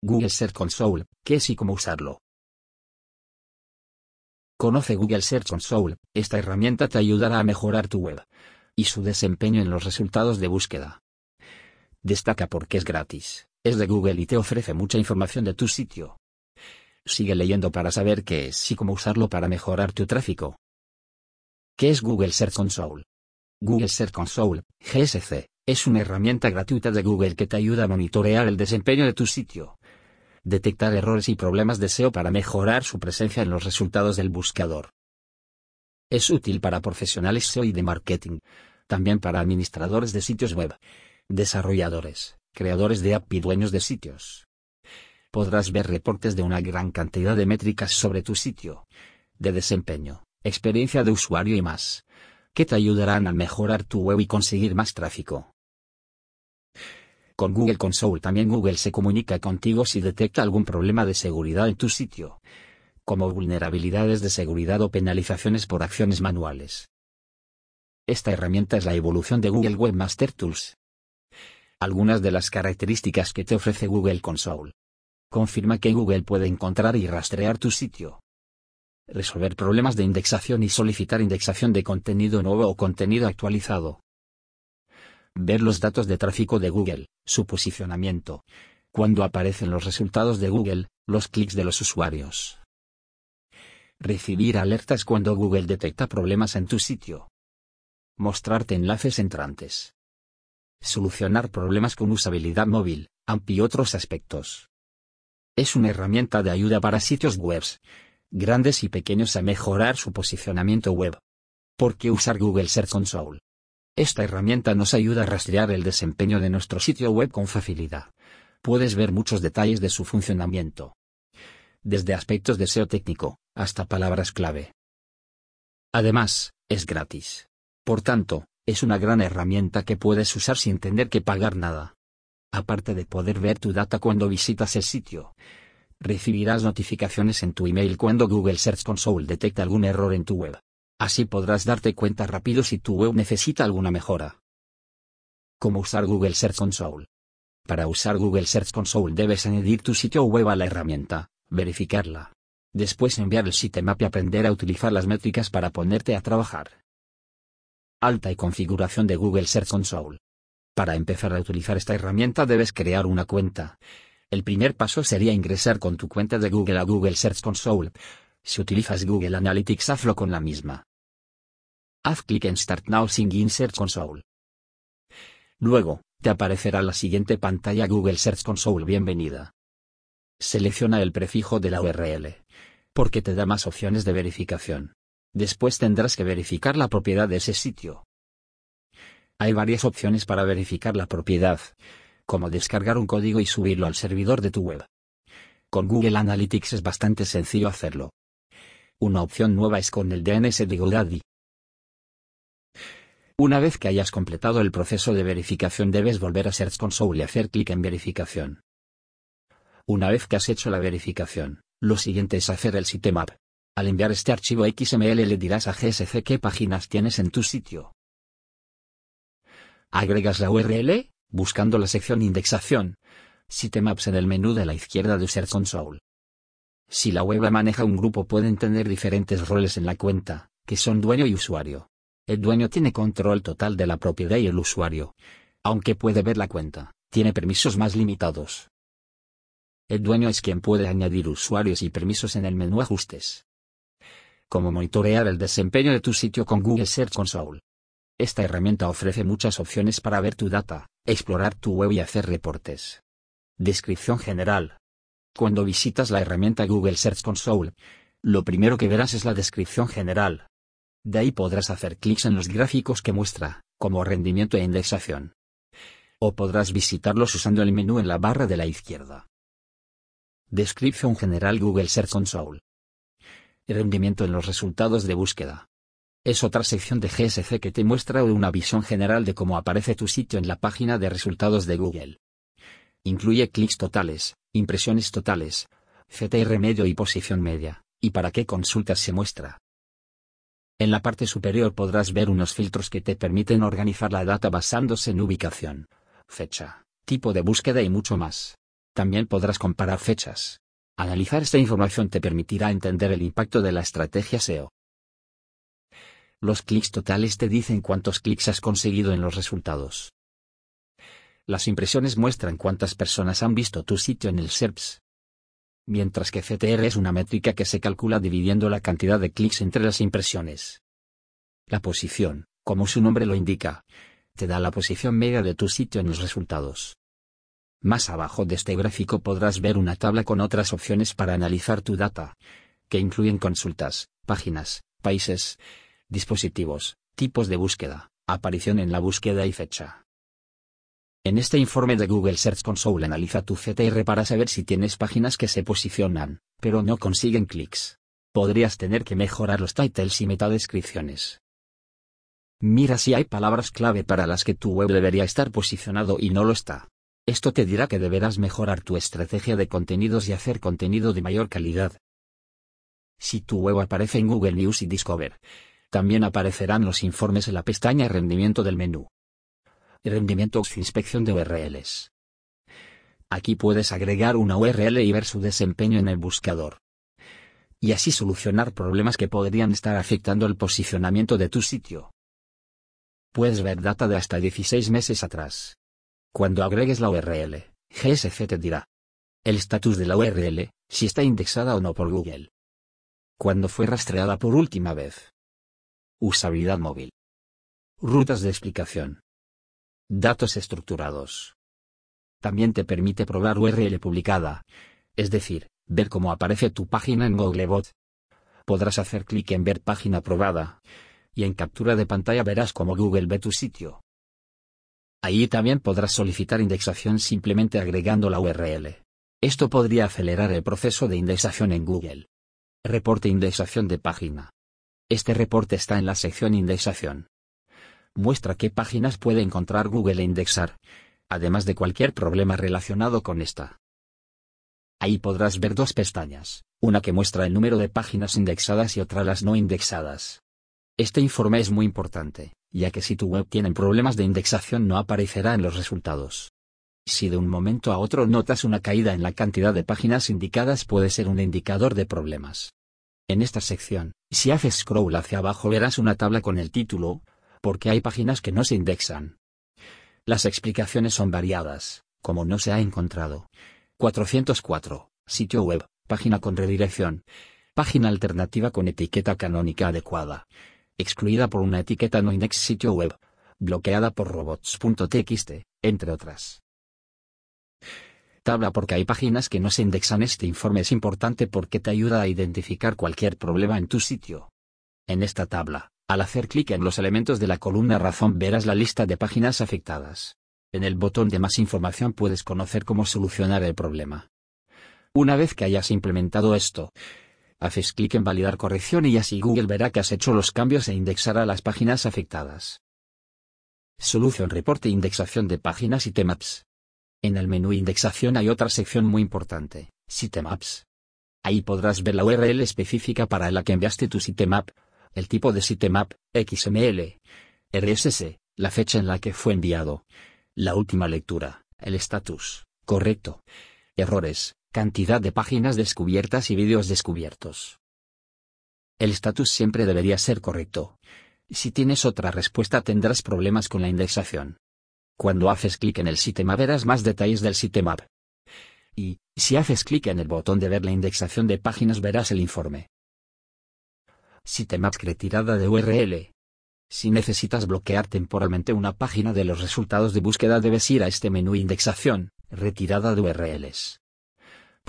Google Search Console, ¿qué es y cómo usarlo? Conoce Google Search Console, esta herramienta te ayudará a mejorar tu web y su desempeño en los resultados de búsqueda. Destaca porque es gratis, es de Google y te ofrece mucha información de tu sitio. Sigue leyendo para saber qué es y cómo usarlo para mejorar tu tráfico. ¿Qué es Google Search Console? Google Search Console, GSC, es una herramienta gratuita de Google que te ayuda a monitorear el desempeño de tu sitio detectar errores y problemas de SEO para mejorar su presencia en los resultados del buscador. Es útil para profesionales SEO y de marketing, también para administradores de sitios web, desarrolladores, creadores de app y dueños de sitios. Podrás ver reportes de una gran cantidad de métricas sobre tu sitio, de desempeño, experiencia de usuario y más, que te ayudarán a mejorar tu web y conseguir más tráfico. Con Google Console también Google se comunica contigo si detecta algún problema de seguridad en tu sitio, como vulnerabilidades de seguridad o penalizaciones por acciones manuales. Esta herramienta es la evolución de Google Webmaster Tools. Algunas de las características que te ofrece Google Console. Confirma que Google puede encontrar y rastrear tu sitio. Resolver problemas de indexación y solicitar indexación de contenido nuevo o contenido actualizado ver los datos de tráfico de Google, su posicionamiento, cuando aparecen los resultados de Google, los clics de los usuarios. Recibir alertas cuando Google detecta problemas en tu sitio. Mostrarte enlaces entrantes. Solucionar problemas con usabilidad móvil, AMP y otros aspectos. Es una herramienta de ayuda para sitios web, grandes y pequeños a mejorar su posicionamiento web. ¿Por qué usar Google Search Console? Esta herramienta nos ayuda a rastrear el desempeño de nuestro sitio web con facilidad. Puedes ver muchos detalles de su funcionamiento. Desde aspectos de SEO técnico, hasta palabras clave. Además, es gratis. Por tanto, es una gran herramienta que puedes usar sin tener que pagar nada. Aparte de poder ver tu data cuando visitas el sitio, recibirás notificaciones en tu email cuando Google Search Console detecta algún error en tu web. Así podrás darte cuenta rápido si tu web necesita alguna mejora. ¿Cómo usar Google Search Console? Para usar Google Search Console debes añadir tu sitio web a la herramienta, verificarla. Después enviar el sitemap y aprender a utilizar las métricas para ponerte a trabajar. Alta y configuración de Google Search Console. Para empezar a utilizar esta herramienta debes crear una cuenta. El primer paso sería ingresar con tu cuenta de Google a Google Search Console. Si utilizas Google Analytics hazlo con la misma. Haz clic en Start Now Singing Search Console. Luego, te aparecerá la siguiente pantalla Google Search Console Bienvenida. Selecciona el prefijo de la URL. Porque te da más opciones de verificación. Después tendrás que verificar la propiedad de ese sitio. Hay varias opciones para verificar la propiedad, como descargar un código y subirlo al servidor de tu web. Con Google Analytics es bastante sencillo hacerlo. Una opción nueva es con el DNS de GoDaddy. Una vez que hayas completado el proceso de verificación debes volver a Search Console y hacer clic en verificación. Una vez que has hecho la verificación, lo siguiente es hacer el sitemap. Al enviar este archivo XML le dirás a GSC qué páginas tienes en tu sitio. Agregas la URL, buscando la sección Indexación, Sitemaps en el menú de la izquierda de Search Console. Si la web maneja un grupo pueden tener diferentes roles en la cuenta, que son dueño y usuario. El dueño tiene control total de la propiedad y el usuario. Aunque puede ver la cuenta, tiene permisos más limitados. El dueño es quien puede añadir usuarios y permisos en el menú Ajustes. Cómo monitorear el desempeño de tu sitio con Google Search Console. Esta herramienta ofrece muchas opciones para ver tu data, explorar tu web y hacer reportes. Descripción general. Cuando visitas la herramienta Google Search Console, lo primero que verás es la descripción general, de ahí podrás hacer clics en los gráficos que muestra, como rendimiento e indexación. O podrás visitarlos usando el menú en la barra de la izquierda. Descripción general Google Search Console. Rendimiento en los resultados de búsqueda. Es otra sección de GSC que te muestra una visión general de cómo aparece tu sitio en la página de resultados de Google. Incluye clics totales, impresiones totales, CTR medio y posición media, y para qué consultas se muestra. En la parte superior podrás ver unos filtros que te permiten organizar la data basándose en ubicación, fecha, tipo de búsqueda y mucho más. También podrás comparar fechas. Analizar esta información te permitirá entender el impacto de la estrategia SEO. Los clics totales te dicen cuántos clics has conseguido en los resultados. Las impresiones muestran cuántas personas han visto tu sitio en el SERPs. Mientras que CTR es una métrica que se calcula dividiendo la cantidad de clics entre las impresiones. La posición, como su nombre lo indica, te da la posición media de tu sitio en los resultados. Más abajo de este gráfico podrás ver una tabla con otras opciones para analizar tu data, que incluyen consultas, páginas, países, dispositivos, tipos de búsqueda, aparición en la búsqueda y fecha. En este informe de Google Search Console analiza tu CTR para saber si tienes páginas que se posicionan, pero no consiguen clics. Podrías tener que mejorar los titles y metadescripciones. Mira si hay palabras clave para las que tu web debería estar posicionado y no lo está. Esto te dirá que deberás mejorar tu estrategia de contenidos y hacer contenido de mayor calidad. Si tu web aparece en Google News y Discover, también aparecerán los informes en la pestaña Rendimiento del menú. Rendimiento Inspección de URLs. Aquí puedes agregar una URL y ver su desempeño en el buscador. Y así solucionar problemas que podrían estar afectando el posicionamiento de tu sitio. Puedes ver data de hasta 16 meses atrás. Cuando agregues la URL, GSC te dirá el estatus de la URL, si está indexada o no por Google. Cuando fue rastreada por última vez. Usabilidad móvil. Rutas de explicación. Datos estructurados. También te permite probar URL publicada, es decir, ver cómo aparece tu página en Googlebot. Podrás hacer clic en ver página probada, y en captura de pantalla verás cómo Google ve tu sitio. Ahí también podrás solicitar indexación simplemente agregando la URL. Esto podría acelerar el proceso de indexación en Google. Reporte indexación de página. Este reporte está en la sección Indexación. Muestra qué páginas puede encontrar Google e indexar, además de cualquier problema relacionado con esta. Ahí podrás ver dos pestañas, una que muestra el número de páginas indexadas y otra las no indexadas. Este informe es muy importante, ya que si tu web tiene problemas de indexación no aparecerá en los resultados. Si de un momento a otro notas una caída en la cantidad de páginas indicadas puede ser un indicador de problemas. En esta sección, si haces scroll hacia abajo verás una tabla con el título, porque hay páginas que no se indexan. Las explicaciones son variadas, como no se ha encontrado. 404, sitio web, página con redirección, página alternativa con etiqueta canónica adecuada, excluida por una etiqueta no index sitio web, bloqueada por robots.txt, entre otras. Tabla porque hay páginas que no se indexan. Este informe es importante porque te ayuda a identificar cualquier problema en tu sitio. En esta tabla, al hacer clic en los elementos de la columna razón verás la lista de páginas afectadas. En el botón de más información puedes conocer cómo solucionar el problema. Una vez que hayas implementado esto, haces clic en validar corrección y así Google verá que has hecho los cambios e indexará las páginas afectadas. Solución Reporte Indexación de páginas y Temaps. En el menú Indexación hay otra sección muy importante, Sitemaps. Ahí podrás ver la URL específica para la que enviaste tu sitemap, el tipo de sitemap, XML, RSS, la fecha en la que fue enviado, la última lectura, el estatus, correcto, errores, cantidad de páginas descubiertas y vídeos descubiertos. El estatus siempre debería ser correcto. Si tienes otra respuesta tendrás problemas con la indexación. Cuando haces clic en el sitemap verás más detalles del sitemap. Y, si haces clic en el botón de ver la indexación de páginas verás el informe. Sitemap retirada de URL. Si necesitas bloquear temporalmente una página de los resultados de búsqueda debes ir a este menú Indexación, retirada de URLs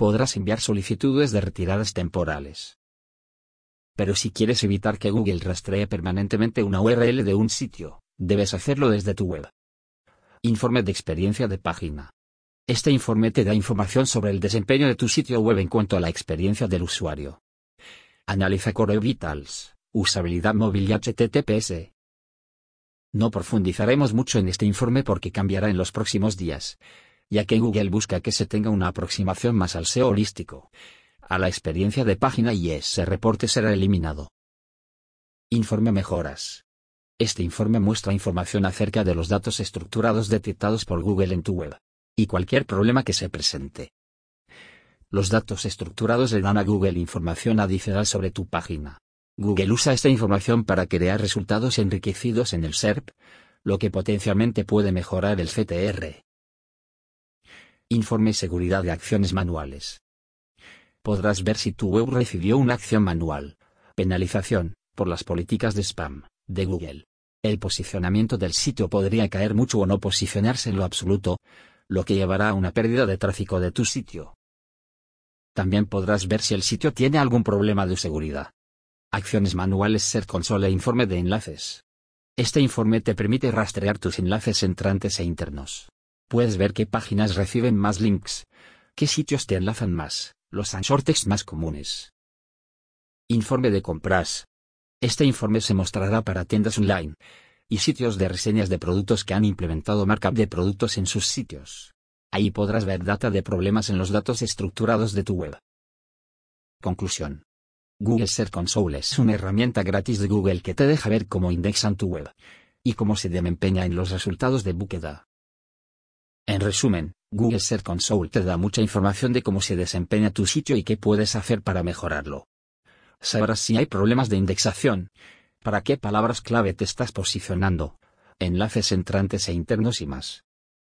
podrás enviar solicitudes de retiradas temporales. Pero si quieres evitar que Google rastree permanentemente una URL de un sitio, debes hacerlo desde tu web. Informe de experiencia de página. Este informe te da información sobre el desempeño de tu sitio web en cuanto a la experiencia del usuario. Analiza Core Vitals, usabilidad móvil y HTTPS. No profundizaremos mucho en este informe porque cambiará en los próximos días, ya que Google busca que se tenga una aproximación más al SEO holístico, a la experiencia de página y ese reporte será eliminado. Informe mejoras. Este informe muestra información acerca de los datos estructurados detectados por Google en tu web, y cualquier problema que se presente. Los datos estructurados le dan a Google información adicional sobre tu página. Google usa esta información para crear resultados enriquecidos en el SERP, lo que potencialmente puede mejorar el CTR. Informe Seguridad de Acciones Manuales. Podrás ver si tu web recibió una acción manual, penalización, por las políticas de spam, de Google. El posicionamiento del sitio podría caer mucho o no posicionarse en lo absoluto, lo que llevará a una pérdida de tráfico de tu sitio. También podrás ver si el sitio tiene algún problema de seguridad. Acciones manuales Ser Console e Informe de enlaces. Este informe te permite rastrear tus enlaces entrantes e internos. Puedes ver qué páginas reciben más links, qué sitios te enlazan más, los anchor más comunes. Informe de compras. Este informe se mostrará para tiendas online y sitios de reseñas de productos que han implementado markup de productos en sus sitios. Ahí podrás ver data de problemas en los datos estructurados de tu web. Conclusión. Google Search Console es una herramienta gratis de Google que te deja ver cómo indexan tu web y cómo se desempeña en los resultados de búsqueda. En resumen, Google Search Console te da mucha información de cómo se desempeña tu sitio y qué puedes hacer para mejorarlo. Sabrás si hay problemas de indexación, para qué palabras clave te estás posicionando, enlaces entrantes e internos y más.